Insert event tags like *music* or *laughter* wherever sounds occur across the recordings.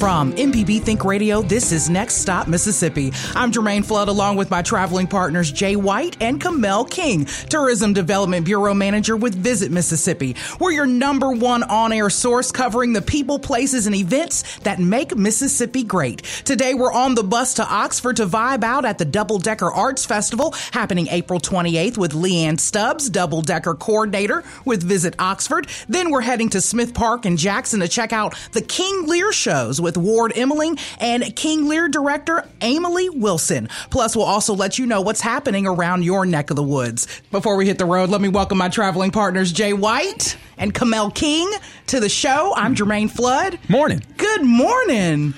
From MPB Think Radio, this is Next Stop Mississippi. I'm Jermaine Flood along with my traveling partners Jay White and Kamel King, Tourism Development Bureau Manager with Visit Mississippi. We're your number one on-air source covering the people, places, and events that make Mississippi great. Today we're on the bus to Oxford to vibe out at the Double Decker Arts Festival happening April 28th with Lee Ann Stubbs, Double Decker Coordinator with Visit Oxford. Then we're heading to Smith Park and Jackson to check out the King Lear shows with with Ward Emling and King Lear director Amile Wilson. Plus, we'll also let you know what's happening around your neck of the woods. Before we hit the road, let me welcome my traveling partners, Jay White and Kamel King, to the show. I'm Jermaine Flood. Morning. Good morning.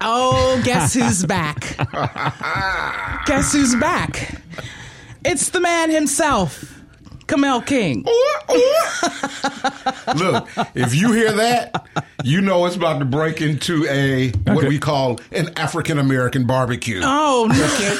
Oh, guess who's back? *laughs* guess who's back? It's the man himself. Kamel King. *laughs* Look, if you hear that, you know it's about to break into a what Okay. we call an African American barbecue. Oh, Nick.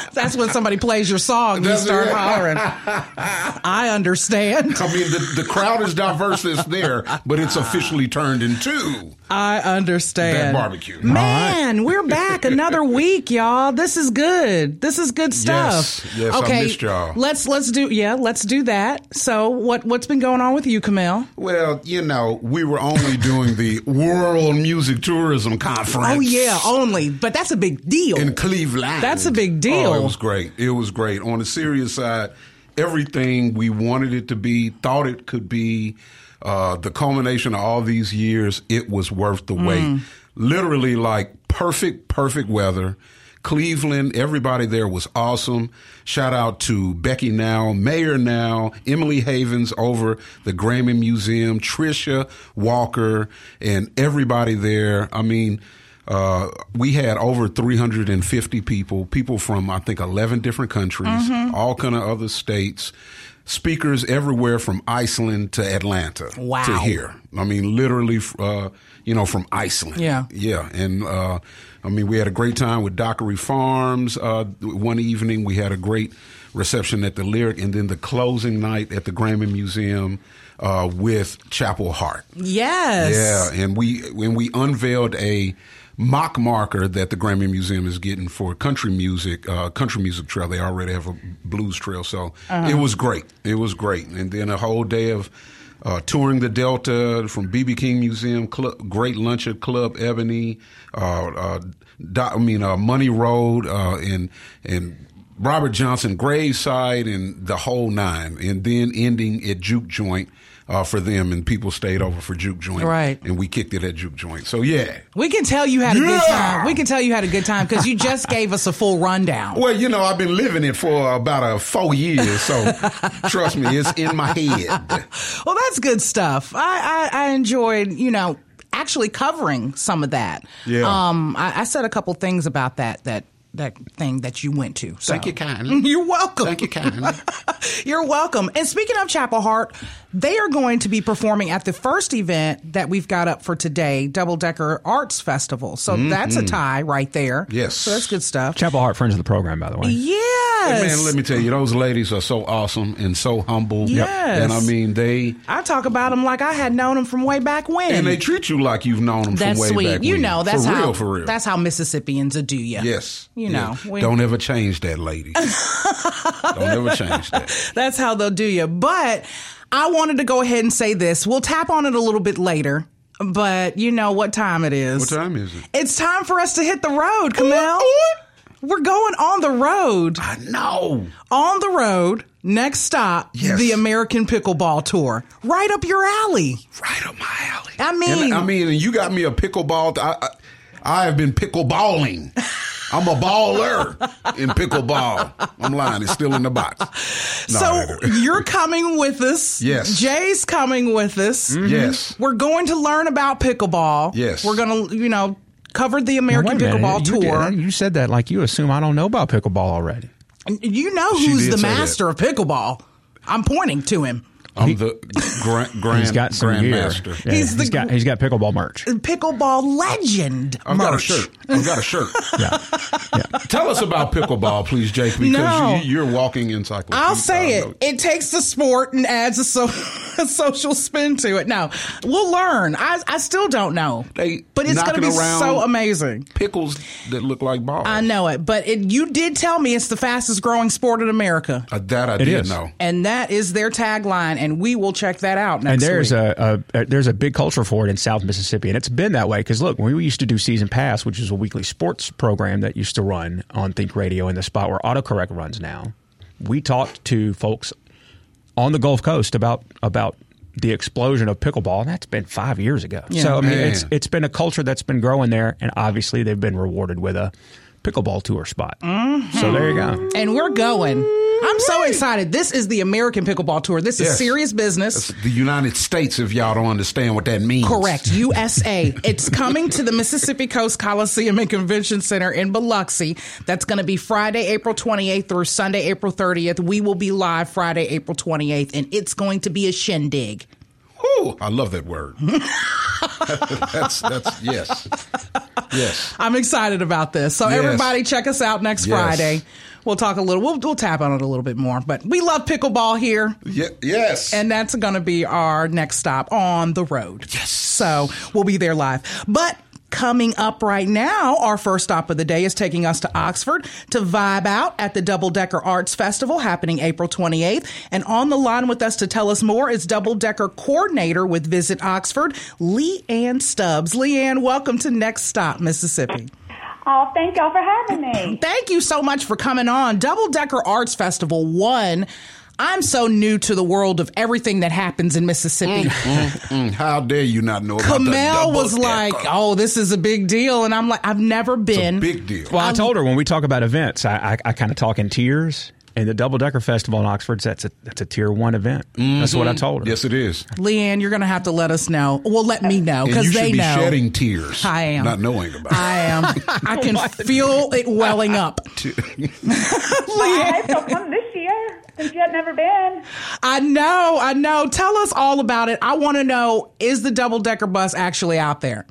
*laughs* That's when somebody plays your song, you start it. hollering. I understand. I mean, the, the crowd is diverse as there, but it's officially turned into I understand. that barbecue. Man, we're back another week, y'all. This is good. This is good stuff. Yes, yes, I okay, missed y'all. let's let's do yeah, let's do that. So, what what's been going on with you, Kamel? Well, you know, we were only doing the World Music Tourism Conference. Oh yeah, only, but that's a big deal. in Cleveland. That's a big deal. Oh, it was great. It was great. On the serious side, everything we wanted it to be, thought it could be, uh, the culmination of all these years, it was worth the wait. Mm. Literally, like perfect, perfect weather. Cleveland, everybody there was awesome. Shout out to Becky Now, Mayor Now, Emily Havens over the Grammy Museum, Trisha Walker, and everybody there. I mean, uh, we had over 350 people, people from I think 11 different countries, Mm-hmm. all kind of other states, speakers everywhere from Iceland to Atlanta Wow. to here. I mean, literally, uh, you know, from Iceland. Yeah. yeah, and uh, I mean, we had a great time with Dockery Farms. Uh, one evening, we had a great reception at the Lyric, and then the closing night at the Grammy Museum. Uh, with Chapel Hart, yes. yeah, and we when we unveiled a mock marker that the Grammy Museum is getting for country music, uh, country music trail. They already have a blues trail, so it was great. It was great, and then a whole day of. Uh, touring the Delta from BB King Museum, Club, great lunch at Club Ebony, uh, uh, I mean uh, Money Road, uh, and and Robert Johnson Graveside, and the whole nine, and then ending at Juke Joint uh, for them, and people stayed over for Juke Joint, Right. And we kicked it at Juke Joint. So yeah. We can tell you had a good time. We can tell you had a good time because you just gave us a full rundown. Well, you know, I've been living it for about uh, four years, so *laughs* trust me, it's in my head. Well, that's good stuff. I, I, I enjoyed, you know, actually covering some of that. Yeah. Um, I, I said a couple things about that that that thing that you went to. So. Thank you kindly. *laughs* You're welcome. Thank you kindly. *laughs* You're welcome. And speaking of Chapel Hart, they are going to be performing at the first event that we've got up for today, Double Decker Arts Festival. So that's a tie right there. Mm-hmm. Yes. So that's good stuff. Chapel Hart, friends of the program, by the way. Yes. Man, let me tell you, those ladies are so awesome and so humble. Yes. And I mean, they I talk about them like I had known them from way back when. and they treat you like you've known them that's from way sweet. back. you when. know, that's for how real, for real. that's how Mississippians do you. yes. You know, Yeah. we- don't ever change that, lady. *laughs* don't ever change that. That's how they'll do you. But I wanted to go ahead and say this. We'll tap on it a little bit later. But you know what time it is. What time is it? It's time for us to hit the road, Kamel. We're going on the road. I know. On the road. Next stop, Yes. the American Pickleball Tour. Right up your alley. Right up my alley. I mean- And, I mean, you got me a pickleball. I, I, I have been pickleballing. *laughs* I'm a baller in pickleball. I'm lying. It's still in the box. No, *laughs* so you're coming with us. Yes. Jay's coming with us. Mm-hmm. yes. We're going to learn about pickleball. Yes. We're going to, you know, cover the American wait minute. Pickleball You did- Tour. You said that like you assume I don't know about pickleball already. You know who's the say that. master of pickleball. I'm pointing to him. I'm the grand, grand, *laughs* He's got some grandmaster. Yeah, He's he's the- got he's got pickleball merch. Pickleball legend. I've got a shirt. I've got a shirt. *laughs* Yeah. Tell us about pickleball, please, Jake, because No. you, you're walking encyclopedia. I'll say I know. it. It takes the sport and adds a, so, *laughs* a social spin to it. No, we'll learn. I, I still don't know, They but it's going to be so amazing. Pickles that look like balls. I know it, but it, you did tell me it's the fastest growing sport in America, Uh, that I It did is. know. and that is their tagline. And we will check that out next and there's week. a, a, a there's a big culture for it in South Mississippi, and it's been that way because look, when we used to do Season Pass, which is a weekly sports program that used to run on Think Radio in the spot where autocorrect runs now, we talked to folks on the Gulf Coast about about the explosion of pickleball, and that's been five years ago. Yeah. So I mean, Man. it's it's been a culture that's been growing there, and obviously they've been rewarded with a pickleball tour spot. Mm-hmm. So there you go. and we're going. I'm so excited. This is the American Pickleball Tour. This is Yes. serious business. It's the United States, if y'all don't understand what that means. Correct. USA. it's coming to the Mississippi Coast Coliseum and Convention Center in Biloxi. That's going to be Friday, April 28th through Sunday, April 30th. We will be live Friday, April 28th, and it's going to be a shindig. Whew, I love that word. *laughs* that's that's yes, yes. I'm excited about this. So Yes. everybody check us out next Yes. Friday. We'll talk a little, we'll, we'll tap on it a little bit more, but we love pickleball here. Ye- yes. And that's going to be our next stop on the road. Yes. So we'll be there live. But coming up right now, our first stop of the day is taking us to Oxford to vibe out at the Double Decker Arts Festival happening April 28th. And on the line with us to tell us more is Double Decker coordinator with Visit Oxford, Lee Ann Stubbs. Lee Ann, welcome to Next Stop, Mississippi. Oh, thank y'all for having me. Thank you so much for coming on. Double Decker Arts Festival one. I'm so new to the world of everything that happens in Mississippi. Mm, mm, mm. how dare you not know about the Kamel double was like, decker? "Oh, this is a big deal," and I'm like, "I've never It's a been." big deal. Well, I told her when we talk about events, I, I, I kind of talk in tiers. And the Double Decker Festival in Oxford, that's a that's a tier one event. That's what I mm-hmm. told her. yes, it is. Lee Ann, you're going to have to let us know. Well, let me know And you because should they be know. shedding tears. I am. not knowing about. I am. I *laughs* can oh feel it welling up. *laughs* *laughs* I hope you'll come this year since you had never been. I know. I know. Tell us all about it. I want to know: Is the double decker bus actually out there?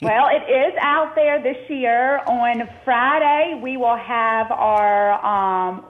Well, it is out there this year. On Friday, we will have our um,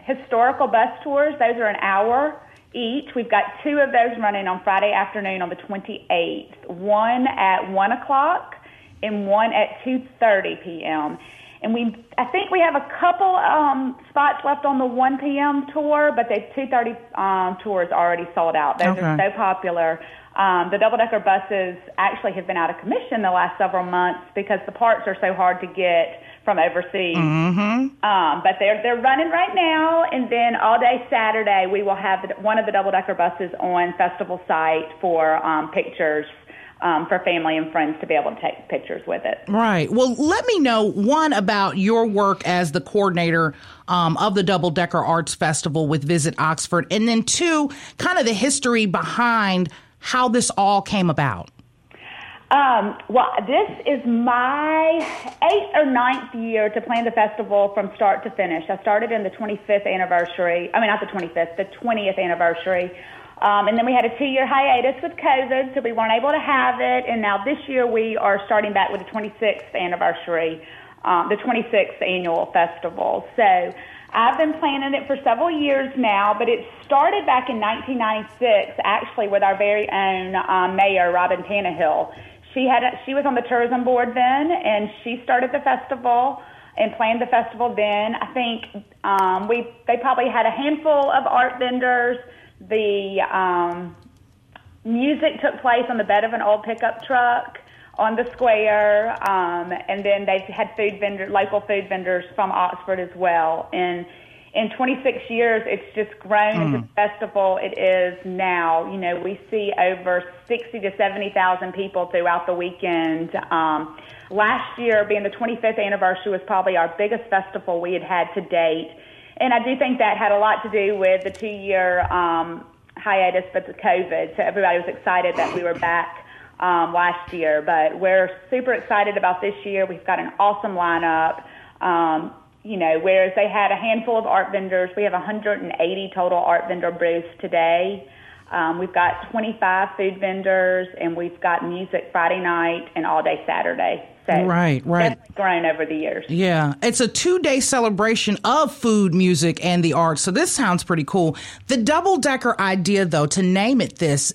historical bus tours. Those are an hour each. We've got two of those running on Friday afternoon on the 28th. One at one o'clock and one at 2:30 p.m. And we, I think we have a couple um, spots left on the 1 p.m. tour, but the 2:30 um, tour is already sold out. Those are so popular. Um, the double decker buses actually have been out of commission the last several months because the parts are so hard to get from overseas. Mm-hmm. Um, but they're they're running right now, and then all day Saturday we will have the, one of the double decker buses on festival site for um, pictures um, for family and friends to be able to take pictures with it. Right. Well, let me know one about your work as the coordinator um, of the Double Decker Arts Festival with Visit Oxford, and then two, kind of the history behind how this all came about. Um, well, this is my eighth or ninth year to plan the festival from start to finish. I started in the 25th anniversary. I mean, not the 25th, the 20th anniversary. Um, and then we had a two-year hiatus with COVID, so we weren't able to have it. And now this year we are starting back with the 26th anniversary, um, the 26th annual festival. So I've been planning it for several years now, but it started back in 1996, actually, with our very own um, mayor, Robin Tannehill. She had a, she was on the tourism board then, and she started the festival and planned the festival then. I think um, we they probably had a handful of art vendors. The um, music took place on the bed of an old pickup truck on the square, um, and then they had food vendor, local food vendors from Oxford as well. And in 26 years, it's just grown into the festival it is now. You know, we see over 60 to 70,000 people throughout the weekend. Um, last year, being the 25th anniversary, was probably our biggest festival we had had to date. And I do think that had a lot to do with the two year um, hiatus, but the COVID. So everybody was excited that we were back um, last year. But we're super excited about this year. We've got an awesome lineup. Um, you know, whereas they had a handful of art vendors, we have 180 total art vendor booths today. Um, we've got 25 food vendors, and we've got music Friday night and all day Saturday. So Right, right. That's grown over the years. Yeah, it's a two day celebration of food, music, and the arts. So this sounds pretty cool. The double decker idea, though, to name it this,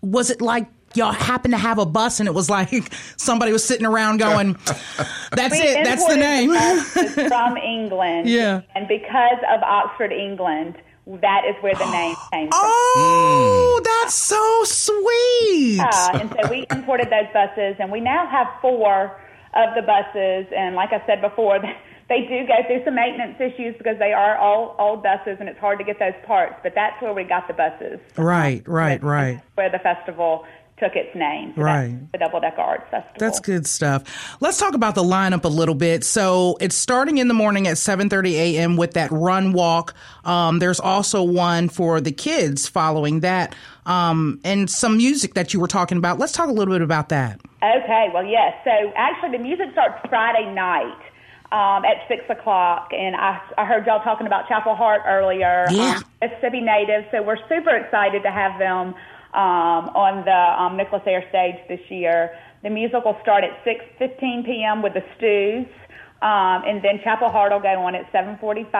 was it like y'all happened to have a bus and it was like *laughs* somebody was sitting around going, *laughs* "That's We it, that's the name." *laughs* from England. Yeah. And because of Oxford, England, that is where the name *gasps* came from. oh, that's so sweet. Uh, and so we imported those buses, and we now have four of the buses. And like I said before, *laughs* they do go through some maintenance issues because they are all old buses, and it's hard to get those parts. But that's where we got the buses. Right, right, right. Where the festival took its name. So Right. The Double Decker Arts Festival. That's good stuff. Let's talk about the lineup a little bit. So it's starting in the morning at 7:30 a.m. with that run walk. Um, there's also one for the kids following that, um, and some music that you were talking about. Let's talk a little bit about that. Okay, well, yes. So actually, the music starts Friday night um, at six o'clock, and I, I heard y'all talking about Chapel Hart earlier. Yeah. Um, Mississippi natives, so we're super excited to have them um, on the um, Nicholas Air stage this year. The music will start at six fifteen p.m. with the Stews. Um, and then Chapel Hart will go on at 7:45.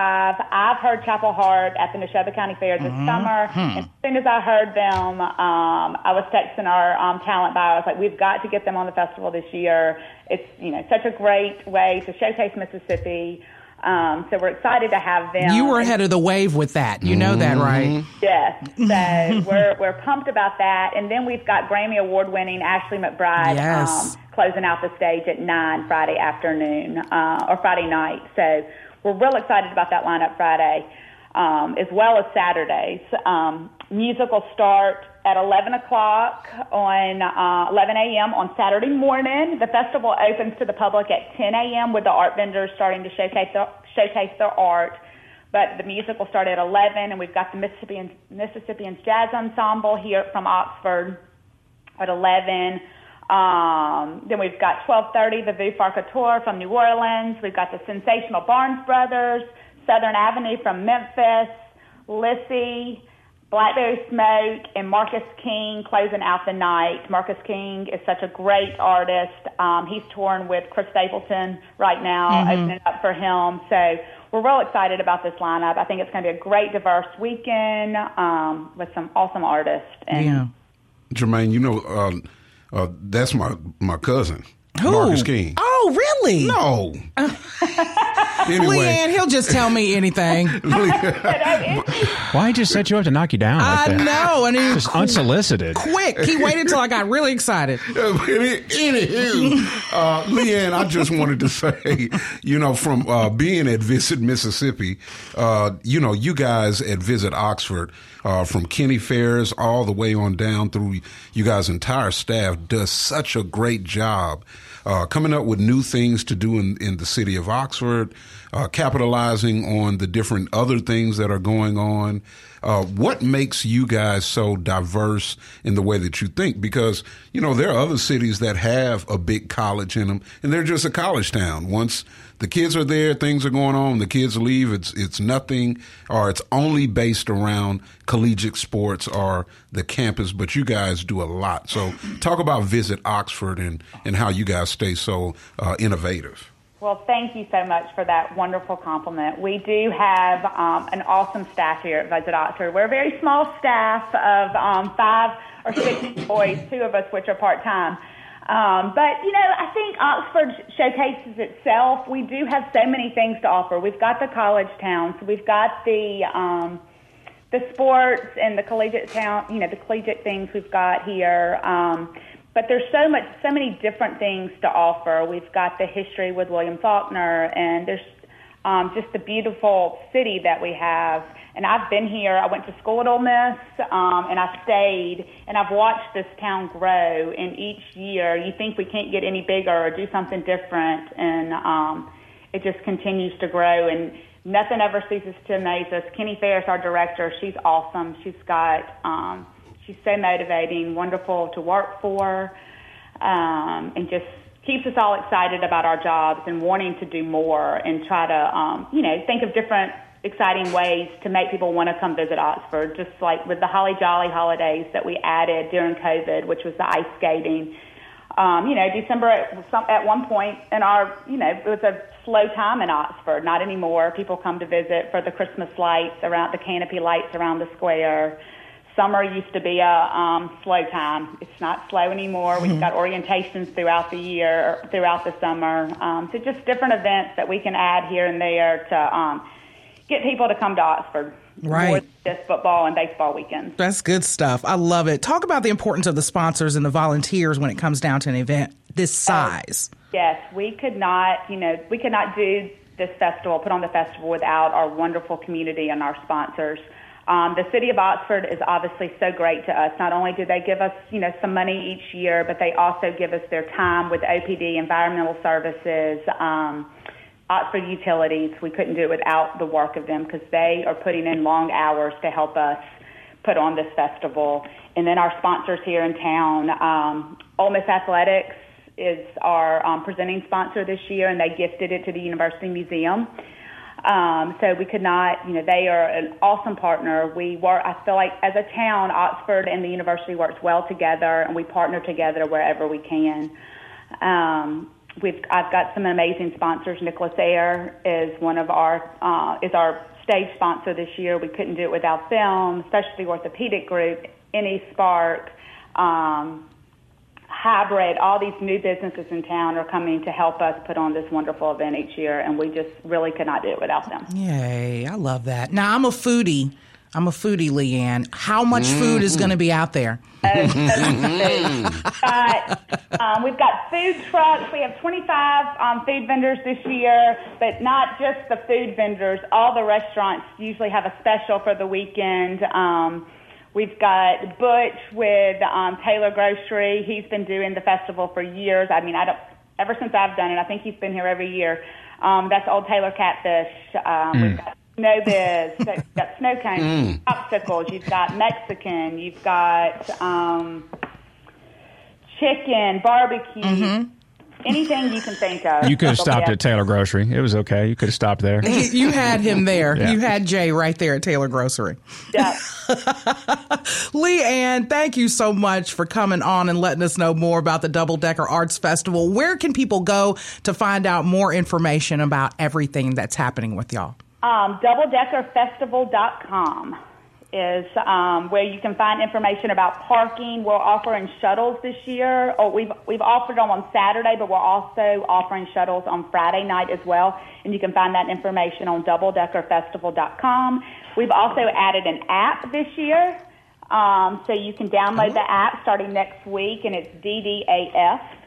I've heard Chapel Hart at the Neshoba County Fair this summer. And as soon as I heard them, um, I was texting our um, talent bio. I was like, "We've got to get them on the festival this year. It's you know such a great way to showcase Mississippi." Um, so we're excited to have them. You were ahead of the wave with that. You know that, right? Yes. So *laughs* we're we're pumped about that. And then we've got Grammy Award winning Ashley McBryde Yes. um, closing out the stage at nine Friday afternoon uh, or Friday night. So we're real excited about that lineup Friday, um, as well as Saturdays. Um, music will start at 11 o'clock on uh, 11 a.m. on Saturday morning. The festival opens to the public at 10 a.m. with the art vendors starting to showcase their, showcase their art. But the music will start at 11, and we've got the Mississippians, Mississippians Jazz Ensemble here from Oxford at 11. Um, then we've got 12:30, the Vieux Farka Touré from New Orleans. We've got the Sensational Barnes Brothers, Southern Avenue from Memphis, Lissie, Blackberry Smoke, and Marcus King closing out the night. Marcus King is such a great artist. Um, he's touring with Chris Stapleton right now, opening up for him. So we're real excited about this lineup. I think it's going to be a great, diverse weekend um, with some awesome artists. And Yeah. Jermaine, you know, uh, uh, that's my my cousin, Who? Marcus King. Oh, really? No. *laughs* anyway, Lee Ann, he'll just tell me anything. *laughs* Why he just set you up to knock you down like I that? know, and he Just unsolicited. quick. He waited till I got really excited. *laughs* Anywho, uh, Lee Ann, I just wanted to say, you know, from uh, being at Visit Mississippi, uh, you know, you guys at Visit Oxford, uh, from Kinney Ferris all the way on down through you guys' entire staff does such a great job uh, coming up with new things to do in, in the city of Oxford, uh, capitalizing on the different other things that are going on. Uh, what makes you guys so diverse in the way that you think? Because, you know, there are other cities that have a big college in them and they're just a college town. Once the kids are there, things are going on, the kids leave, it's, it's nothing or it's only based around collegiate sports or the campus, but you guys do a lot. So talk about Visit Oxford and, and how you guys stay so uh, innovative. Well, thank you so much for that wonderful compliment. We do have um, an awesome staff here at Visit Oxford. We're a very small staff of um, five or six employees, two of us which are part time. Um, but you know, I think Oxford showcases itself. We do have so many things to offer. We've got the college town, so we've got the um, the sports and the collegiate town. You know, the collegiate things we've got here. Um, but there's so much, so many different things to offer. We've got the history with William Faulkner, and there's um, just the beautiful city that we have. And I've been here. I went to school at Ole Miss, um, and I stayed, and I've watched this town grow. And each year, you think we can't get any bigger or do something different, and um, it just continues to grow. And nothing ever ceases to amaze us. Kinney Ferris, our director, she's awesome. She's got, um, she's so motivating, wonderful to work for, um, and just keeps us all excited about our jobs and wanting to do more and try to, um, you know, think of different exciting ways to make people want to come visit Oxford. Just like with the Holly Jolly holidays that we added during COVID, which was the ice skating. Um, you know, December at, some, at one point in our, you know, it was a slow time in Oxford. Not anymore. People come to visit for the Christmas lights around the canopy lights around the square summer used to be a um, slow time. It's not slow anymore. We've got orientations throughout the year, throughout the summer. Um, so just different events that we can add here and there to um, get people to come to Oxford. Right. Just football and baseball weekends. That's good stuff. I love it. Talk about the importance of the sponsors and the volunteers when it comes down to an event this size. Yes, we could not, you know, we could not do this festival, put on the festival without our wonderful community and our sponsors. Um, the city of Oxford is obviously so great to us. Not only do they give us, you know, some money each year, but they also give us their time with OPD, environmental services, um, Oxford Utilities. We couldn't do it without the work of them because they are putting in long hours to help us put on this festival. And then our sponsors here in town, um, Ole Miss Athletics is our um, presenting sponsor this year, and they gifted it to the University Museum. Um, so we could not, you know, they are an awesome partner. We work, I feel like as a town, Oxford and the university works well together and we partner together wherever we can. Um, we've, I've got some amazing sponsors. Nicholas Air is one of our, uh, is our stage sponsor this year. We couldn't do it without them, Specialty Orthopedic Group, Any Spark, um, Hybrid, all these new businesses in town are coming to help us put on this wonderful event each year, and we just really could not do it without them. Yay, I love that. Now, I'm a foodie. I'm a foodie, Lee Ann. How much food is going to be out there? *laughs* But, um, we've got food trucks. We have 25 um, food vendors this year, but not just the food vendors. All the restaurants usually have a special for the weekend. Um, We've got Butch with um, Taylor Grocery. He's been doing the festival for years. I mean, I don't ever since I've done it. I think he's been here every year. Um, that's Old Taylor Catfish. Um, We've got Snow Biz. You've got snow cones, *laughs* popsicles. You've got Mexican. You've got um, chicken, barbecue. Anything you can think of. You could have stopped at Taylor Grocery. It was okay. You could have stopped there. You you had him there. Yeah. You had Jay right there at Taylor Grocery. Yeah. *laughs* Lee Ann, thank you so much for coming on and letting us know more about the Double Decker Arts Festival. Where can people go to find out more information about everything that's happening with y'all? Um, DoubleDeckerFestival.com is um, where you can find information about parking. We're offering shuttles this year. Oh, we've we've offered them on Saturday, but we're also offering shuttles on Friday night as well. And you can find that information on DoubleDeckerFestival.com. We've also added an app this year, um, so you can download the app starting next week, and it's DDAF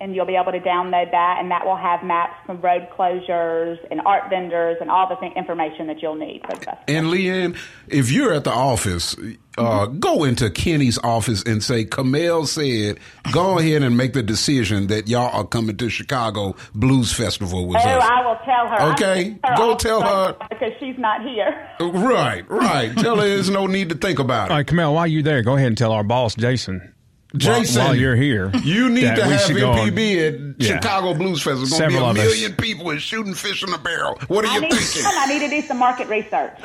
and you'll be able to download that, and that will have maps from road closures and art vendors and all the th- information that you'll need for the festival. And Lee Ann, if you're at the office, uh, go into Kinney's office and say, Kamel said, go ahead and make the decision that y'all are coming to Chicago Blues Festival with Oh, us. I will tell her. Okay, gonna go off tell her. because she's not here. Right, right. Tell her there's no need to think about it. All right, Kamel, while you're there, go ahead and tell our boss, Jason. While- Jason, while, you're here, You need to have should go on- MPB at Yeah. Chicago Blues Festival. It's going to be a us. million people and shooting fish in a barrel. What are I you need, thinking? I need to do some market research.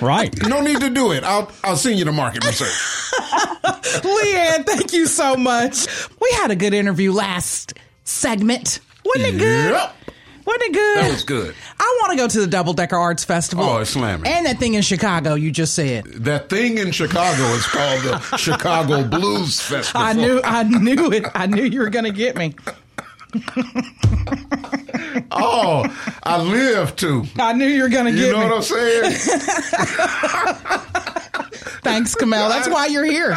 Right. No need to do it. I'll I'll send you the market research. *laughs* Lee Ann, thank you so much. We had a good interview last segment. Wasn't it good? Yep. Wasn't it good? That was good. I want to go to the Double Decker Arts Festival. Oh, it's slamming. And that thing in Chicago you just said. That thing in Chicago is called the *laughs* Chicago Blues Festival. I knew I knew it. I knew you were going to get me. *laughs* Oh, I live to. I knew you were going to get me. You know me. what I'm saying? *laughs* Thanks, Kamel. That's why you're here.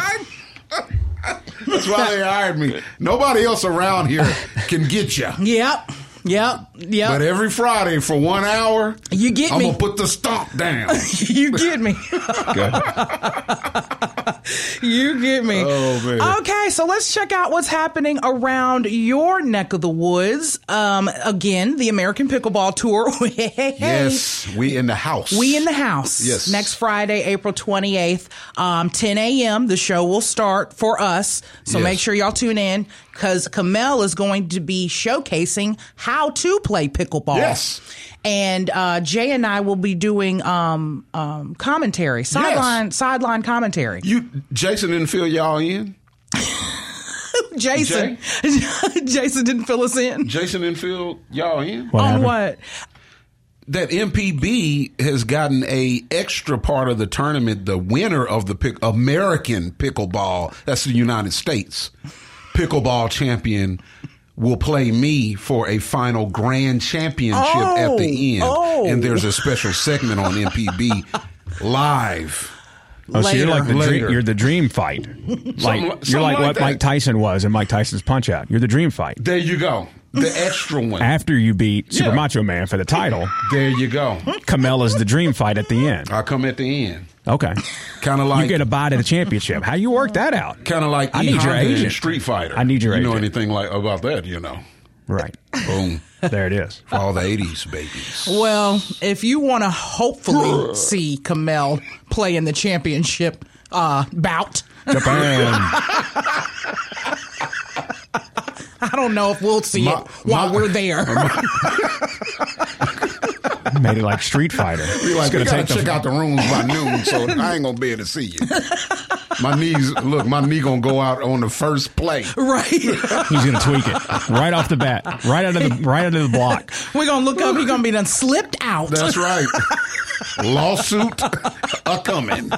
That's why they hired me. Nobody else around here can get you. Yep. Yep. Yep. But every Friday for one hour, you get I'm me. gonna put the stomp down. *laughs* you get me. *laughs* *laughs* You get me. Oh. Okay, so let's check out what's happening around your neck of the woods. Um, again, the American Pickleball Tour. *laughs* Yes, we in the house. We in the house. Yes. Next Friday, April 28th, um, 10 a.m. The show will start for us. So Yes. make sure y'all tune in because Kamel is going to be showcasing how to play pickleball. Yes. And uh, Jay and I will be doing um, um, commentary, sideline sideline commentary. You, Jason didn't fill y'all in. *laughs* Jason, *laughs* Jason didn't fill us in Jason didn't fill y'all in. What on happened? what? that MPB has gotten a extra part of the tournament. The winner of the pick, American pickleball, that's the United States pickleball champion, will play me for a final grand championship at the oh, end. Oh, oh. And there's a special segment on MPB live. Oh, so you're like the Later. dream, you're the dream fight. *laughs* Like like- you're like, like what that. Mike Tyson was in Mike Tyson's Punch Out. You're the dream fight. There you go. The extra one. After you beat Super Yeah. Macho Man for the title, There you go. Kamela's the dream fight at the end. I come at the end. Okay. Kind of like you get a bye to the championship. How you work that out? kind of like I E. need your Honda in agent. Street Fighter. I need your You know agent. anything like about that? You know. Right. Boom. There it is. For all the '80s babies. Well, if you want to hopefully see Kamel play in the championship uh, bout, Japan. *laughs* I don't know if we'll see My- it while my- we're there. *laughs* Made it like Street Fighter. Be like, we gonna gotta take the- check out the rooms by noon, so I ain't gonna be able to see you. My knees, look, my knee gonna go out on the first play. right. *laughs* He's gonna tweak it right off the bat, right out of the right out of the block. We're going to look up. He's going to be done slipped out. That's right. *laughs* Lawsuit a coming.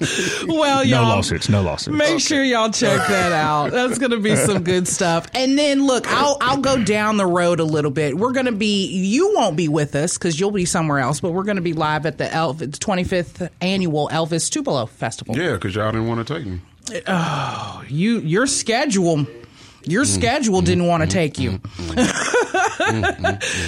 *laughs* well, No y'all. No lawsuits. No lawsuits. Make sure y'all check that out. That's going to be some good stuff. And then look, I'll I'll go down the road a little bit. We're going to be you won't be with us cuz you'll be somewhere else, but we're going to be live at the Elvis 25th annual Elvis Tupelo Festival. Yeah, because y'all didn't want to take me. Oh, you your schedule your mm-hmm. schedule mm-hmm. didn't want to mm-hmm. take you.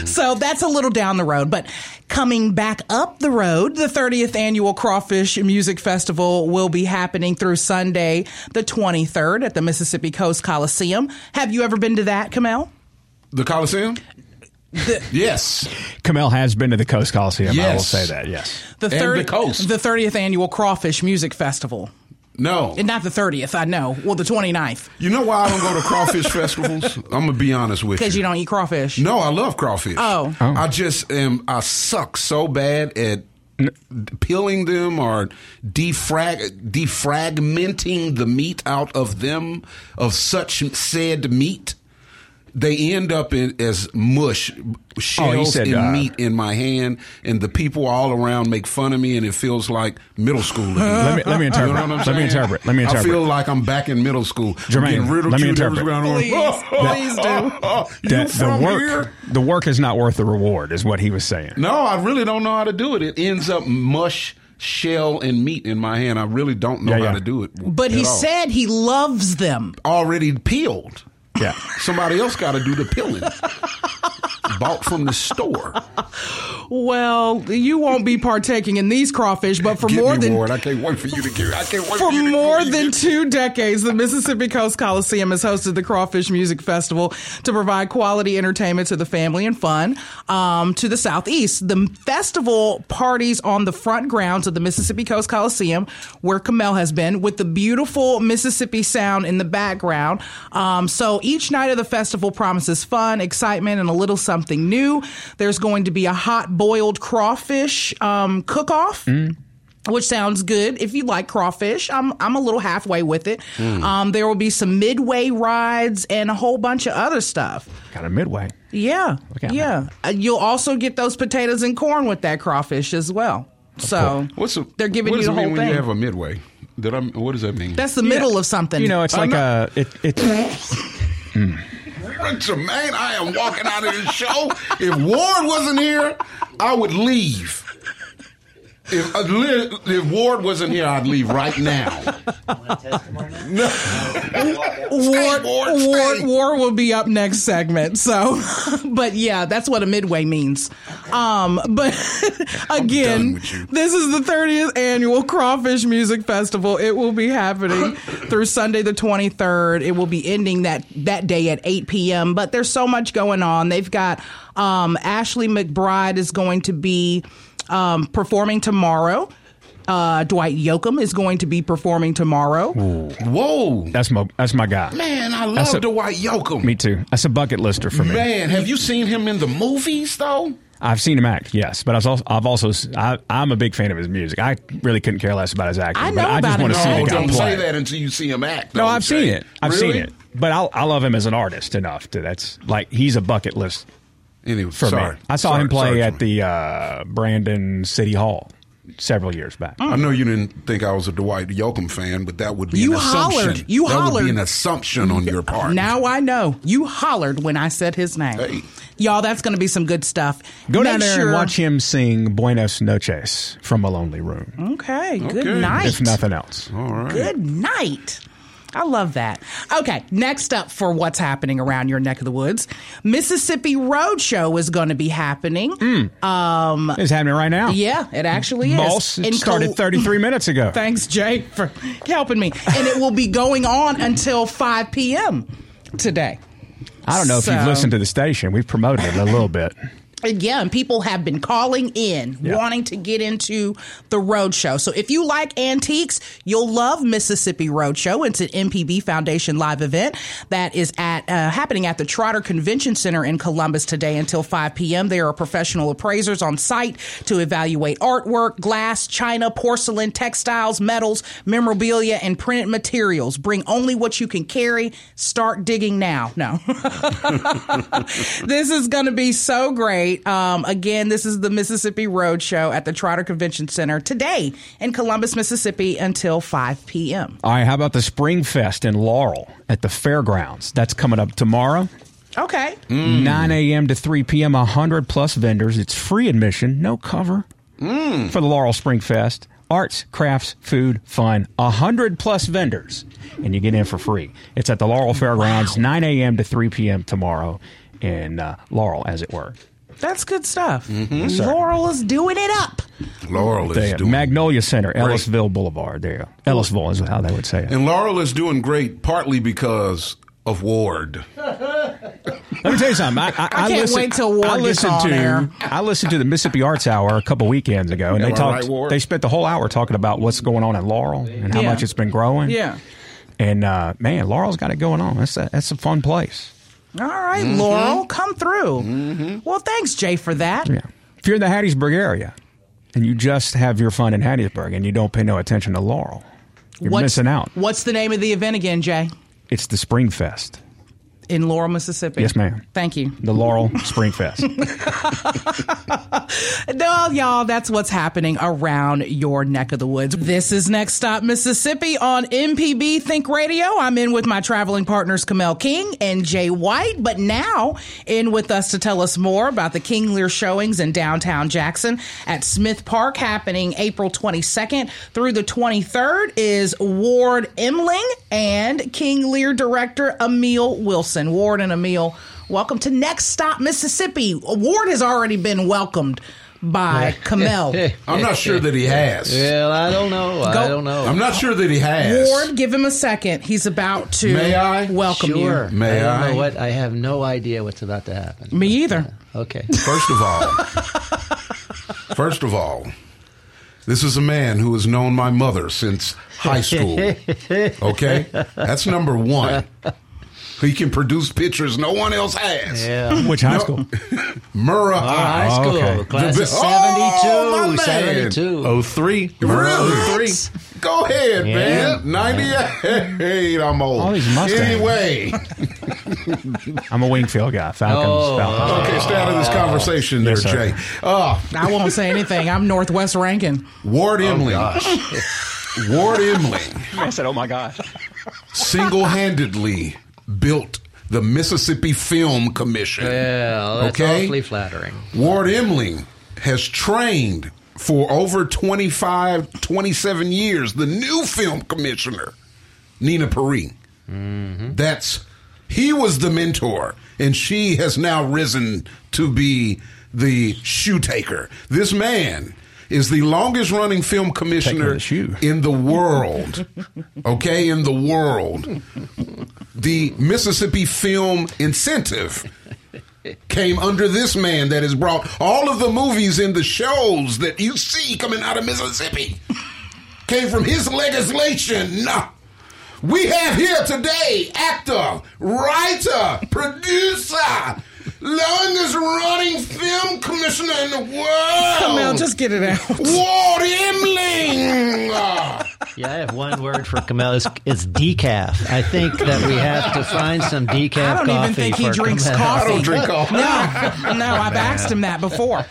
*laughs* so that's a little down the road, but coming back up the road, the 30th annual Crawfish Music Festival will be happening through Sunday, the 23rd at the Mississippi Coast Coliseum. Have you ever been to that, Kamel? The Coliseum? yes. Kamel has been to the Coast Coliseum. I will say that. Yes. The And the coast. the 30th annual Crawfish Music Festival. No. And not the 30th, I know. Well, the 29th, You know why I don't go to crawfish *laughs* festivals? I'm gonna be honest with you. because you don't eat crawfish. No, I love crawfish. Oh. Oh. I just am. I suck so bad at peeling them or defrag defragmenting the meat out of them of such said meat. They end up in, as mush shells said, and uh, meat in my hand, and the people all around make fun of me, and it feels like middle school. Again. Let me let me You interpret. know what I'm let me interpret. Let me interpret. I feel like I'm back in middle school. Jermaine, Getting ridiculed let me interpret. everywhere. Please, *laughs* please do. *laughs* You that the from work here? the work is not worth the reward, is what he was saying. No, I really don't know how to do it. It ends up mush, shell, and meat in my hand. I really don't know Yeah, how yeah. to do it. But he all. said he loves them. already peeled. Yeah. Somebody else got to do the peeling. *laughs* Bought from the store. Well, you won't be partaking in these crawfish, but for Get more than. I can't wait for you to get. I can't wait for for you to more than two decades, the Mississippi Coast Coliseum has hosted the Crawfish Music Festival to provide quality entertainment to the family and fun um, to the southeast. The festival parties on the front grounds of the Mississippi Coast Coliseum, where Kamel has been, with the beautiful Mississippi sound in the background. Um, so each night of the festival promises fun, excitement, and a little something new. There's going to be a hot boiled crawfish um, cook off which sounds good if you like crawfish. I'm I'm a little halfway with it. Um, there will be some midway rides and a whole bunch of other stuff. Got a midway. Yeah, Look yeah. Uh, you'll also get those potatoes and corn with that crawfish as well. So What's the, they're giving what you does the it mean whole when thing. you have a midway? Did I? What does that mean? That's the middle of something. You know, it's I like know. a it, *coughs* it's Jermaine, I am walking out of this show. If Ward wasn't here, I would leave. If, uh, Liz, if Ward wasn't here, I'd leave right now. *laughs* Ward, Ward, Ward. Ward will be up next segment. So, *laughs* but yeah, that's what a midway means. Um, but *laughs* again, this is the 30th annual Crawfish Music Festival. It will be happening through Sunday the 23rd. It will be ending that that day at 8 p.m. But there's so much going on. They've got um, Ashley McBride is going to be um, performing tomorrow. Uh, Dwight Yoakam is going to be performing tomorrow. Whoa, That's my that's my guy. man, I love a- Dwight Yoakam. Me too. That's a bucket lister for me. Man, have you seen him in the movies though? I've seen him act, yes, but I was also, I've also I, I'm a big fan of his music. I really couldn't care less about his acting. I but know I about just want to see No, the guy don't play. say that until you see him act. No, I've Jay. seen it. I've Really? seen it. But I I love him as an artist enough to that's like he's a bucket list Anyway, for sorry. me. I saw Sorry, him play sorry, at the uh, Brandon City Hall several years back. I know you didn't think I was a Dwight Yoakam fan, but that would be You an assumption. hollered. You that would hollered. be an assumption on your part. Now I know. You hollered when I said his name. Hey. Y'all, that's going to be some good stuff. Go Make down there sure- and watch him sing Buenas Noches from A Lonely Room, Okay, good night. if nothing else. All right. Good night. I love that. Okay, next up for what's happening around your neck of the woods, Mississippi Roadshow is going to be happening. Um, It's happening right now. yeah, it actually is. Boss, it started Col- 33 minutes ago. *laughs* Thanks, Jay, for helping me. And it will be going on until 5 p.m. today. I don't know if you've listened to the station. We've promoted it a little bit. Again, people have been calling in Yeah. wanting to get into the roadshow. So if you like antiques, you'll love Mississippi Roadshow. It's an MPB Foundation live event that is at uh, happening at the Trotter Convention Center in Columbus today until 5 p.m. There are professional appraisers on site to evaluate artwork, glass, china, porcelain, textiles, metals, memorabilia, and printed materials. Bring only what you can carry. Start digging now. No. *laughs* this is going to be so great. Um, again, this is the Mississippi Road Show at the Trotter Convention Center today in Columbus, Mississippi until 5 p.m. All right, how about the Spring Fest in Laurel at the fairgrounds? That's coming up tomorrow. Okay. 9 a.m. to 3 p.m. 100 plus vendors. It's free admission, no cover for the Laurel Spring Fest. Arts, crafts, food, fun. 100 plus vendors, and you get in for free. It's at the Laurel Fairgrounds, 9 a.m. to 3 p.m. tomorrow in uh, Laurel, as it were. That's good stuff. sir. Laurel is doing it up. Laurel is There, doing Magnolia Center, Ellisville Boulevard. There. Ellisville is how they would say it. And Laurel is doing great partly because of Ward. *laughs* Let me tell you something. I, I, I can't wait till Ward I gets listened on to there. I listened to the Mississippi Arts Hour a couple weekends ago, and Am they I talked. right, they spent the whole hour talking about what's going on in Laurel and how Yeah. much it's been growing. Yeah. and uh, man, Laurel's got it going on. That's a, that's a fun place. All right, mm-hmm. Laurel, come through. Mm-hmm. Well, thanks, Jay, for that. Yeah, if you're in the Hattiesburg area and you just have your fun in Hattiesburg and you don't pay no attention to Laurel, you're What's- missing out. What's the name of the event again, Jay? It's the Spring Fest. In Laurel, Mississippi. Yes, ma'am. Thank you. The Laurel Spring Fest. *laughs* Well, y'all, that's what's happening around your neck of the woods. This is Next Stop Mississippi on MPB Think Radio. I'm in with my traveling partners, Kamel King and Jay White, but now in with us to tell us more about the King Lear showings in downtown Jackson at Smith Park happening April 22nd through the 23rd is Ward Emling and King Lear director Amile Wilson. Ward and Amile, welcome to Next Stop Mississippi. Ward has already been welcomed by Kamel. *laughs* I'm not sure that he has. Well, I don't know. I don't know. I'm not sure that he has. Ward, give him a second. He's about to May I? welcome sure. you. May I don't I? know what. I have no idea what's about to happen. Me either. Uh, okay. First of all, *laughs* first of all, this is a man who has known my mother since high school. *laughs* Okay? That's number one. He can produce pictures no one else has. Yeah. Which high school? *laughs* Murrah High High. school, oh, okay. class The of bi- Oh, my 72, man. 72. 03. Really? Go ahead, Yeah. man. 98. I'm old. All these Mustangs. Anyway. *laughs* I'm a Wingfield guy. Falcons. Oh, Falcons. Okay, stay out of this conversation there, Yes. Jay. Oh. I won't say anything. I'm Northwest Rankin. Ward oh, Emling. Ward Emling I said, "Oh my gosh." single-handedly built the Mississippi Film Commission. Well, that's Okay. awfully flattering. Ward Emling has trained for over 25, 27 years, the new film commissioner, Nina Parikh. Mm-hmm. That's he was the mentor, and she has now risen to be the shoe taker. This man is the longest running film commissioner the in the world. *laughs* Okay, in the world. The Mississippi Film Incentive came under this man that has brought all of the movies and the shows that you see coming out of Mississippi came from his legislation. We have here today actor, writer, producer, longest running film commissioner in the world. Come on, just get it out. Ward Emling. *laughs* Yeah, I have one word for Kamel. It's, it's decaf. I think that we have to find some decaf I don't coffee even think he drinks Kamel. coffee. I don't drink coffee. No, no, I've asked him that before.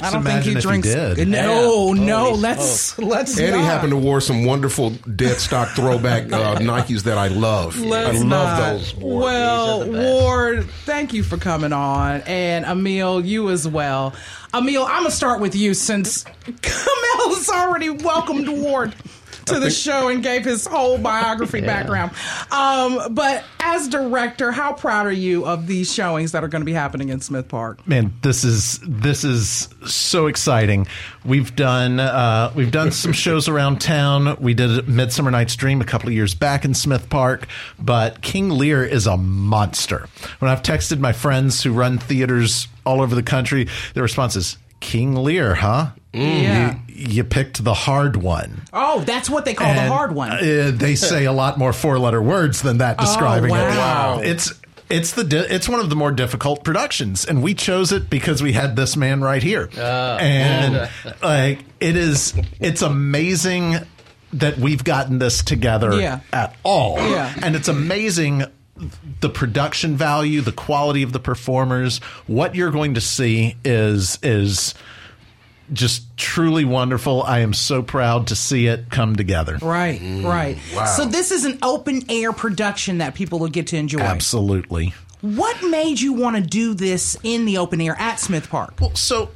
I don't think he if he drinks. did. No, Yeah. no, Holy let's let's Eddie not. happened to wear some wonderful dead stock throwback uh, *laughs* Nikes that I love. Let's I love not. those. Ward. Well, These are the best. Ward, thank you for coming on, and Amile, you as well. Amile, I'm gonna start with you since Kamel's already welcomed Ward to the show and gave his whole biography *laughs* background. Um, but as director, how proud are you of these showings that are going to be happening in Smith Park? man this is this is so exciting we've done uh, we've done some *laughs* shows around town we did midsummer night's dream a couple of years back in smith park but king lear is a monster when i've texted my friends who run theaters all over the country their response is king lear huh Yeah. you, you picked the hard one Oh, that's what they call the hard one. uh, they say a lot more four-letter words than that describing Oh, wow. it. It's it's the di- it's one of the more difficult productions, and we chose it because we had this man right here, and like it is, it's amazing that we've gotten this together Yeah. at all, Yeah. and it's amazing the production value, the quality of the performers. What you're going to see is is just truly wonderful. I am so proud to see it come together. Right, mm, right. So this is an open air production that people will get to enjoy. Absolutely. What made you want to do this in the open air at Smith Park? Well, so I,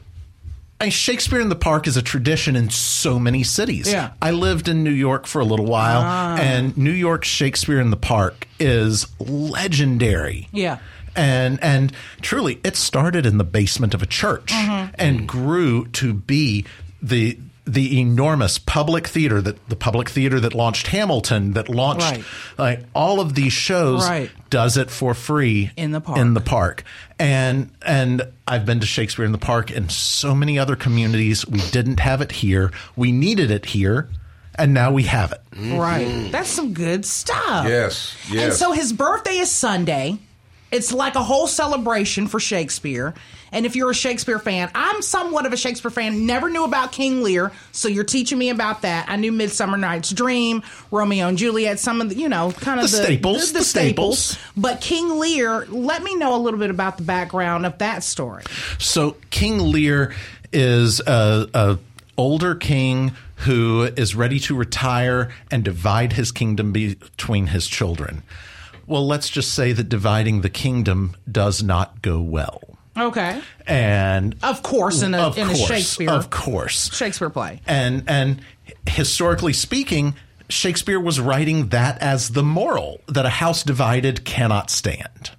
Shakespeare in the Park is a tradition in so many cities. Yeah. I lived in New York for a little while, ah. and New York Shakespeare in the Park is legendary. Yeah. And and truly, it started in the basement of a church mm-hmm. and grew to be the the enormous public theater that the public theater that launched Hamilton, that launched Right. like all of these shows, Right. does it for free In the park. In the park, and and I've been to Shakespeare in the Park in so many other communities. We didn't have it here. We needed it here, and now we have it. Right. That's some good stuff. Yes, Yes. And so his birthday is Sunday. It's like a whole celebration for Shakespeare. And if you're a Shakespeare fan, I'm somewhat of a Shakespeare fan. Never knew about King Lear, so you're teaching me about that. I knew Midsummer Night's Dream, Romeo and Juliet, some of the, you know, kind of The the, staples, the, the staples. staples. But King Lear, let me know a little bit about the background of that story. So King Lear is a, a older king who is ready to retire and divide his kingdom between his children. Well, let's just say that dividing the kingdom does not go well. Okay. And Of course, in a, in a Shakespeare of course, Shakespeare play. and and historically speaking, Shakespeare was writing that as the moral that a house divided cannot stand.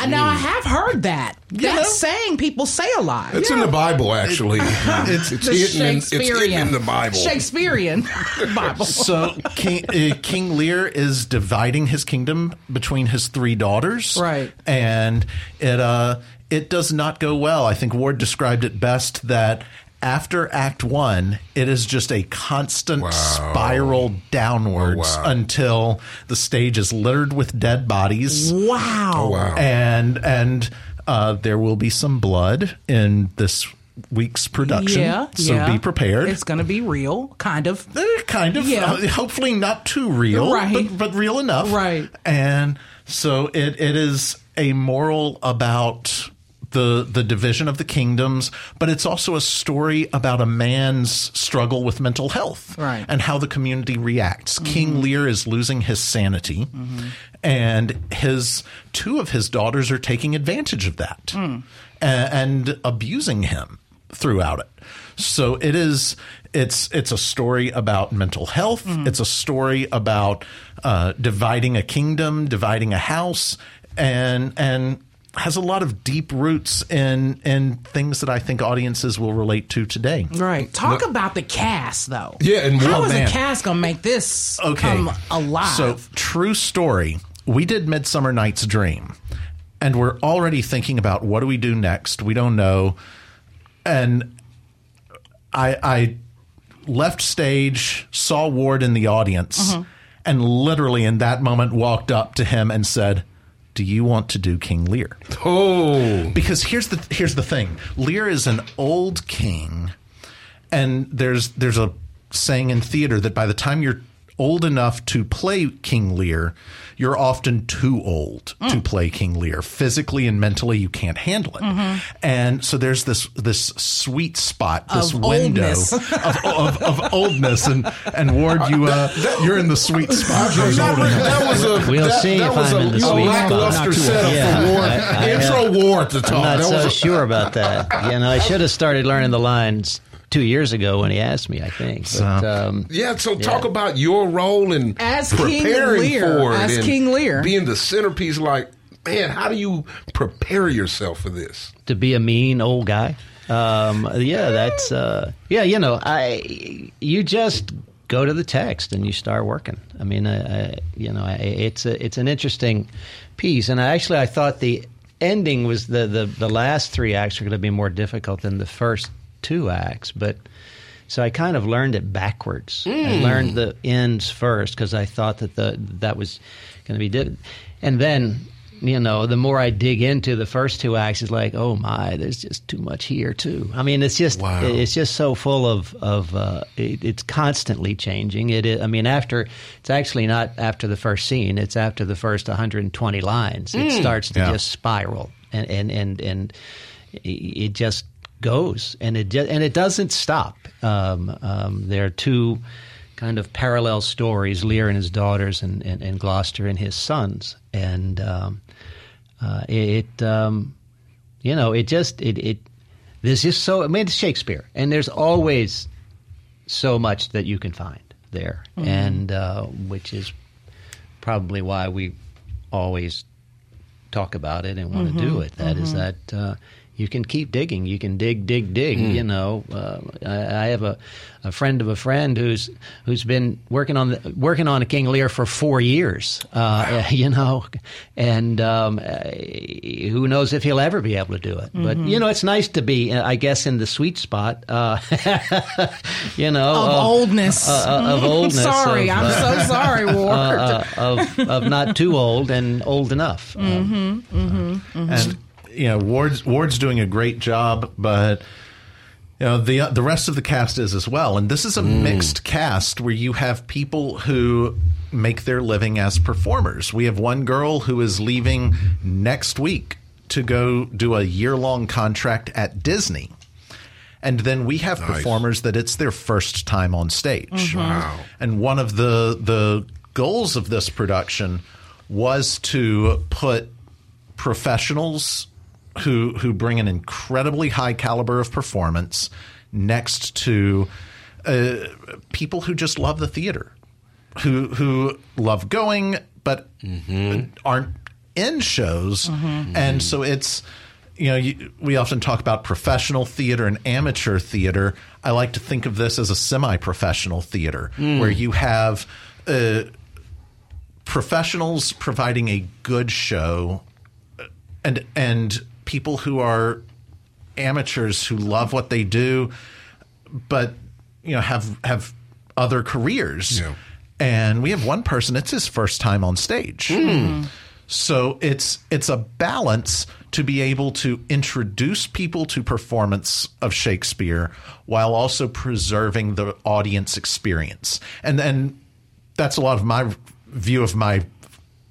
And now I have heard that. That saying people say a lot. It's in the Bible, actually. *laughs* it's it's hidden, in, it's hidden in the Bible. Shakespearean *laughs* Bible. So King, uh, King Lear is dividing his kingdom between his three daughters, Right. And it uh, it does not go well. I think Ward described it best that after Act One, it is just a constant spiral downwards Oh, wow. until the stage is littered with dead bodies. Wow. Oh, wow. and and uh, there will be some blood in this week's production. Yeah. so yeah. be prepared. It's going to be real, kind of. Eh, kind of Yeah. uh, hopefully not too real Right. but, but real enough Right. and so it, it is a moral about the the division of the kingdoms but it's also a story about a man's struggle with mental health Right. Mm-hmm. and how the community reacts king lear is losing his sanity and his two of his daughters are taking advantage of that Mm. a- and abusing him throughout it. So it is it's it's a story about mental health. It's a story about uh, dividing a kingdom, dividing a house, and and has a lot of deep roots in in things that I think audiences will relate to today. Right. Talk about the cast, though. Yeah, and how more- is the cast gonna make this Okay. come alive? So, true story. We did Midsummer Night's Dream, and we're already thinking about what do we do next. We don't know, and I, I left stage, saw Ward in the audience, mm-hmm. and literally in that moment walked up to him and said, "Do you want to do King Lear?" Oh, because here's the here's the thing. Lear is an old king, and there's there's a saying in theater that by the time you're old enough to play King Lear, you're often too old to mm. play King Lear. Physically and mentally, you can't handle it. Mm-hmm. And so there's this this sweet spot, this Of window of, of, of oldness. And and Ward, you uh, you're in the sweet spot. That, that was a We'll that, see that if was I'm a, in the sweet spot. lackluster Not too setup old. for Ward. I- I- uh, Intro Ward to talk. I'm not that so was a, sure about that. You know, I should have started learning the lines two years ago when he asked me. I think. But, um, Yeah, so talk about your role in As King Lear, for it as and King Lear. being the centerpiece. Like, man, how do you prepare yourself for this? to be a mean old guy. Um, yeah, that's uh, yeah. You know, I you just go to the text and you start working. I mean, uh, I, you know, I, it's a, it's an interesting piece, and I actually I thought the ending was the the, the last three acts are going to be more difficult than the first two acts, but. So I kind of learned it backwards. I learned the ends first because I thought that the that was going to be di- and then you know the more I dig into the first two acts, it's like oh my, there's just too much here too. I mean, it's just Wow. it's just so full of of uh, it, it's constantly changing. It is, I mean, after it's actually not after the first scene; it's after the first 120 lines. It starts to Yeah. just spiral and and and and it just goes and it and it doesn't stop. Um, um, there are two kind of parallel stories: Lear and his daughters, and, and, and Gloucester and his sons. And um, uh, it, um, you know, it just it, it there's just so. I mean, it's Shakespeare, and there's always so much that you can find there, and uh, which is probably why we always talk about it and want to do it. That is that uh, you can keep digging. You can dig, dig, dig. You know, uh, I, I have a, a friend of a friend who's who's been working on the, working on a King Lear for four years. Uh, *laughs* You know, and um, uh, who knows if he'll ever be able to do it. But you know, it's nice to be, I guess, in the sweet spot. Uh, *laughs* you know, of oldness. uh, uh, of oldness. sorry, of, I'm so sorry, *laughs* Ward. of of not too old and old enough. Um, and you know Ward's Ward's doing a great job, but you know the the rest of the cast is as well. And this is a mm. mixed cast where you have people who make their living as performers. We have one girl who is leaving next week to go do a year long contract at Disney. And then we have performers that it's their first time on stage. Mm-hmm. Wow. And one of the the goals of this production was to put professionals who who bring an incredibly high caliber of performance next to uh, people who just love the theater, who who love going but mm-hmm. aren't in shows, mm-hmm. and mm-hmm. so it's you know you, we often talk about professional theater and amateur theater. I like to think of this as a semi-professional theater mm. where you have. Uh, professionals providing a good show uh, and and people who are amateurs who love what they do but you know have have other careers. Yeah. and we have one person it's his first time on stage. Hmm. So it's it's a balance to be able to introduce people to performance of Shakespeare while also preserving the audience experience. And and that's a lot of my view of my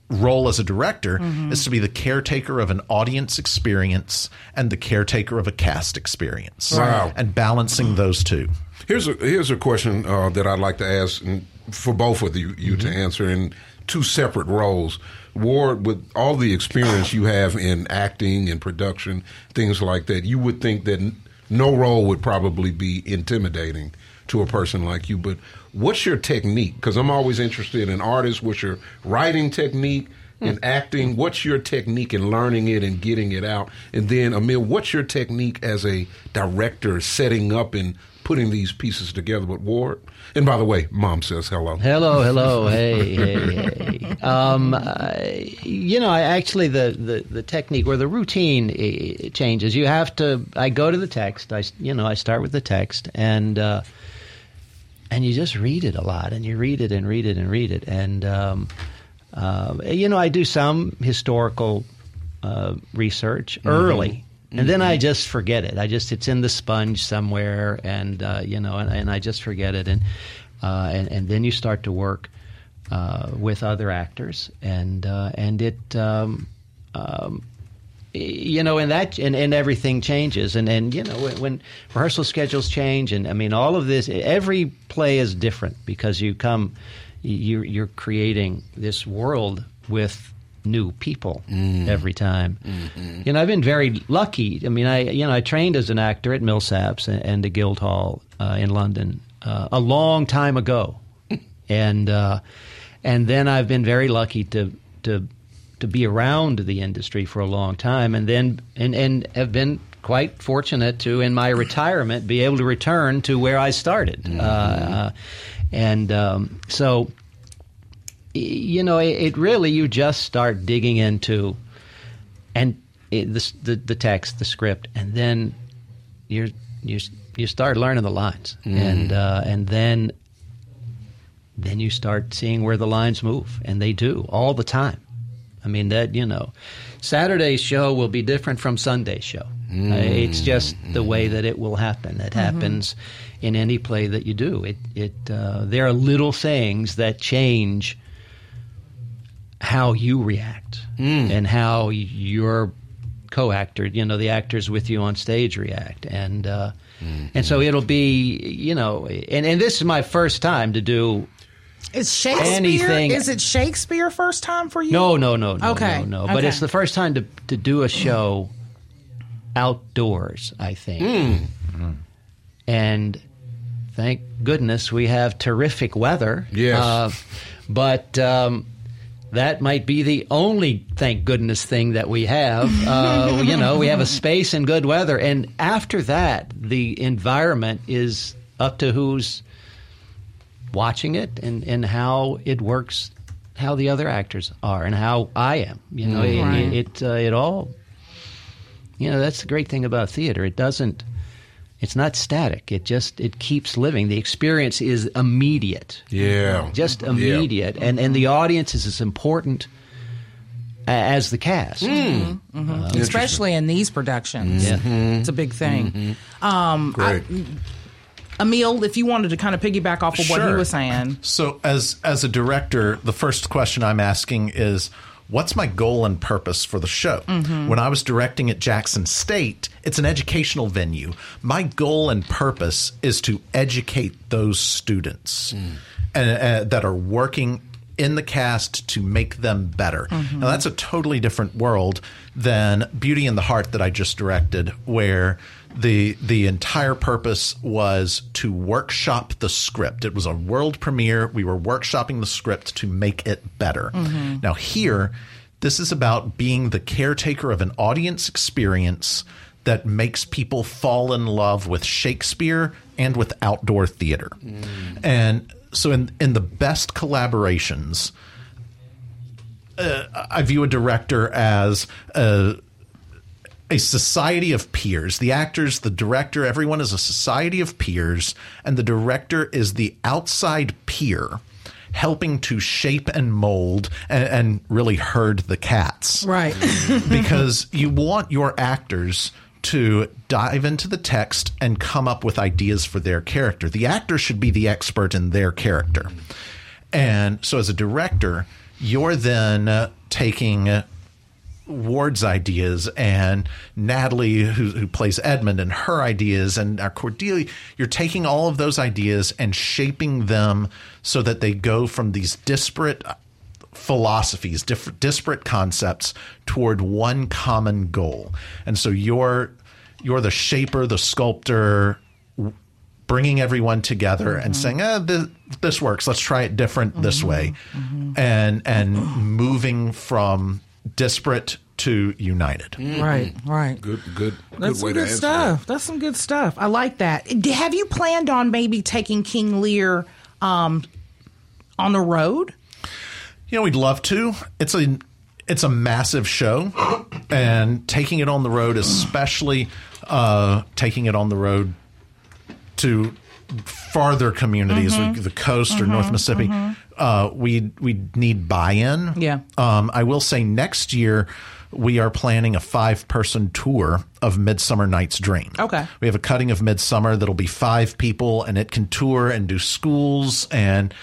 role as a director is to be the caretaker of an audience experience and the caretaker of a cast experience. Wow. And balancing those two. Here's a here's a question uh, that I'd like to ask for both of you, you to answer in two separate roles. Ward, with all the experience you have in acting and production, things like that, you would think that no role would probably be intimidating to a person like you. But what's your technique? Because I'm always interested in artists. What's your writing technique? In acting, what's your technique in learning it and getting it out? And then, Amile, what's your technique as a director setting up and putting these pieces together with Ward? And by the way, mom says hello. Hello, hello, *laughs* hey, hey, hey. Um, uh, you know, I actually the, the, the technique or the routine changes. You have to. I go to the text. I you know I start with the text and uh, and you just read it a lot and you read it and read it and read it and um, uh, you know I do some historical uh, research early. And then I just forget it. I just it's in the sponge somewhere, and uh, you know, and, and I just forget it. And uh, and and then you start to work uh, with other actors, and uh, and it. Um, um, you know, and that and, and everything changes, and and you know when, when rehearsal schedules change, and I mean all of this, every play is different because you come, you're you're creating this world with new people every time. You know, I've been very lucky. I mean, I you know I trained as an actor at Millsaps and, and the Guildhall uh, in London uh, a long time ago, *laughs* and uh, and then I've been very lucky to to to be around the industry for a long time, and then and and have been quite fortunate to in my retirement be able to return to where I started, uh, uh, and um, so you know, it, it, really you just start digging into and it, the, the, the text, the script, and then you you you start learning the lines, Mm. and uh, and then then you start seeing where the lines move, and they do all the time. I mean that you know, Saturday's show will be different from Sunday's show. Uh, it's just the way that it will happen. It happens in any play that you do. It it uh, there are little things that change how you react and how your co-actor, you know, the actors with you on stage react, and uh, and so it'll be, you know, and and this is my first time to do. Is Shakespeare? Anything- Is it Shakespeare first time for you? No, no, no, no, Okay, no, no. But okay. it's the first time to to do a show outdoors. I think, and thank goodness we have terrific weather. Yes. Uh, but. Um, that might be the only thank goodness thing that we have. *laughs* Uh, you know, we have a space and good weather, and after that, the environment is up to who's watching it and, and how it works, how the other actors are, and how I am. You know, mm-hmm. it Right. it, it, uh, it all. You know, that's the great thing about theater. It doesn't. It's not static. It just it keeps living. The experience is immediate Yeah. just Yeah. immediate, and and the audience is as important as the cast. Mm-hmm. Mm-hmm. especially in these productions. Yeah. It's a big thing. Um, Great. Amile, if you wanted to kind of piggyback off of what he Sure. was saying, *laughs* So, as as a director, the first question I'm asking is, what's my goal and purpose for the show? Mm-hmm. When I was directing at Jackson State, it's an educational venue. My goal and purpose is to educate those students mm. and, uh, that are working in the cast to make them better. Mm-hmm. Now, that's a totally different world than Beauty and the Heart that I just directed, where the the entire purpose was to workshop the script. It was a world premiere. We were workshopping the script to make it better. Now here, this is about being the caretaker of an audience experience that makes people fall in love with Shakespeare and with outdoor theater. And so in in the best collaborations, uh, I view a director as a a society of peers. The actors, the director, everyone is a society of peers, and the director is the outside peer helping to shape and mold and, and really herd the cats. right? *laughs* because you want your actors to dive into the text and come up with ideas for their character. The actor should be the expert in their character. And so as a director, you're then uh, taking Ward's ideas and Natalie, who, who plays Edmund, and her ideas, and uh, Cordelia. You're taking all of those ideas and shaping them so that they go from these disparate philosophies, different disparate concepts toward one common goal. And so you're you're the shaper, the sculptor, bringing everyone together and saying, eh, this, this works. Let's try it different this way, and and moving from disparate to united. Right, right. Good, good, That's good way some good answer stuff. That's some good stuff. I like that. Have you planned on maybe taking King Lear um, on the road? You know, we'd love to. It's a it's a massive show, and taking it on the road, especially uh, taking it on the road to farther communities, Mm-hmm. like the coast or North Mississippi, uh, we we need buy-in. Yeah. Um, I will say next year we are planning a five-person tour of Midsummer Night's Dream. Okay. We have a cutting of Midsummer that'll be five people, and it can tour and do schools and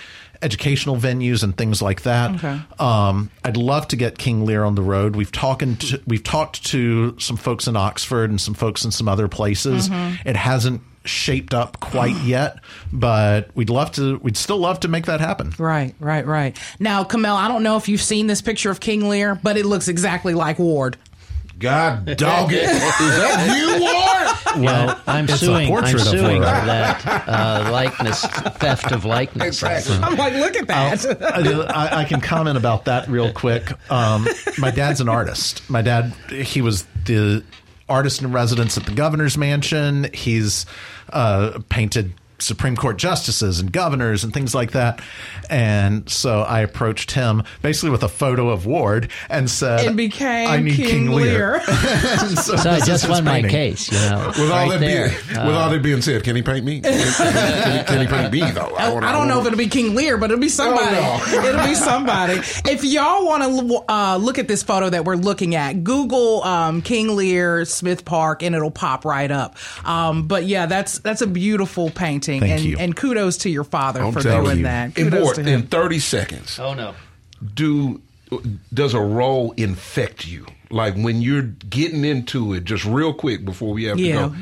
educational venues and things like that. Okay. Um, I'd love to get King Lear on the road. We've talking to, we've talked to some folks in Oxford and some folks in some other places. Mm-hmm. It hasn't shaped up quite *sighs* yet, but we'd love to. We'd still love to make that happen. Right, right, right. Now, Kamel, I don't know if you've seen this picture of King Lear, but it looks exactly like Ward. God dog it. *laughs* Is that you, Ward? Well, I'm it's suing. I'm suing for Ward. that uh, likeness, theft of likeness. Exactly. I'm like, look at that. I, I can comment about that real quick. Um, my dad's an artist. My dad, he was the artist in residence at the governor's mansion. He's uh, painted Supreme Court justices and governors and things like that. And so I approached him basically with a photo of Ward and said, It became I need King, King, Lear. *laughs* And so So I this is just his won my case, you know. With all right that there. being, with all that being said, can he paint me? Can, can he, can he paint me though? I, wanna- I don't know if it'll be King Lear, but it'll be somebody. Oh, no. it'll be somebody. If y'all want to uh, look at this photo that we're looking at, Google um, King Lear Smith Park, and it'll pop right up. Um, but yeah, that's that's a beautiful painting, Thank and, you. and kudos to your father I'm for telling doing you. that. In, Kudos more, to in 30 seconds, Oh no. do does a role infect you? Like when you're getting into it, just real quick before we have Yeah. to go.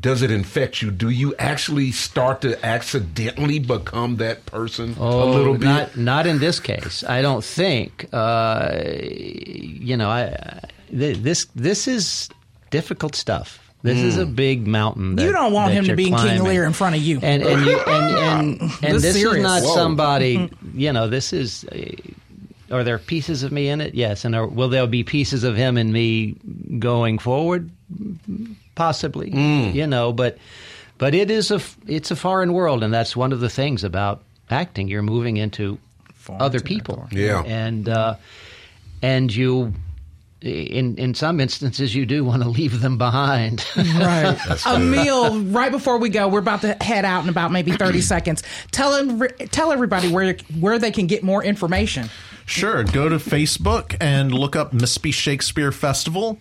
Does it infect you? Do you actually start to accidentally become that person Oh, a little bit? Not, not in this case. I don't think. Uh, you know, I, th- this this is difficult stuff. This is a big mountain. That, You don't want him to you're be King. Lear in front of you. And and you, and and, *laughs* and This this is not Whoa. somebody. *laughs* You know, this is. Uh, are there pieces of me in it? Yes. And are, will there be pieces of him and me going forward? Possibly. You know, but but it is a f- it's a foreign world, and that's one of the things about acting. You're moving into other people. Yeah. And uh, and you. In in some instances, you do want to leave them behind. Right. *laughs* Amile, right before we go, we're about to head out in about maybe 30 *clears throat* seconds. Tell em- tell everybody where where they can get more information. Sure. Go to Facebook and look up Mississippi Shakespeare Festival.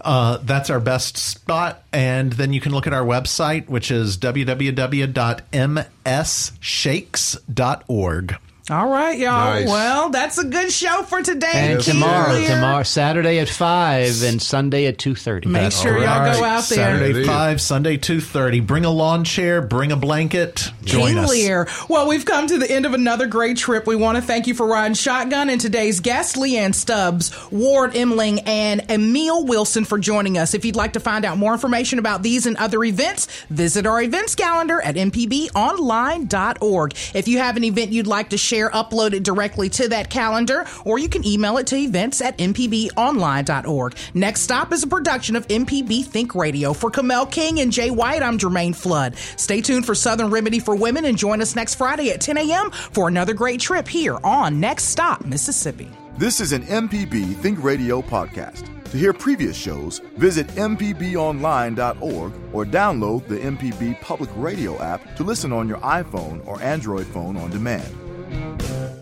Uh, that's our best spot. And then you can look at our website, which is www.msshakes.org. All right, y'all. Nice. Well, that's a good show for today. And tomorrow, Lear. tomorrow, Saturday at five, and Sunday at two thirty. Make sure y'all go out there. Saturday There it is. 5, Sunday 2.30. Bring a lawn chair, bring a blanket. Join King us. Lear. Well, we've come to the end of another great trip. We want to thank you for riding shotgun and today's guests, Lee Ann Stubbs, Ward Emling, and Amile Wilson for joining us. If you'd like to find out more information about these and other events, visit our events calendar at mpbonline.org. If you have an event you'd like to share, upload it directly to that calendar, or you can email it to events at mpbonline.org. Next Stop is a production of MPB Think Radio. For Kamel King and Jay White, I'm Jermaine Flood. Stay tuned for Southern Remedy for Women and join us next Friday at 10 a.m. for another great trip here on Next Stop, Mississippi. This is an MPB Think Radio podcast. To hear previous shows, visit MPBOnline.org or download the MPB Public Radio app to listen on your iPhone or Android phone on demand. Música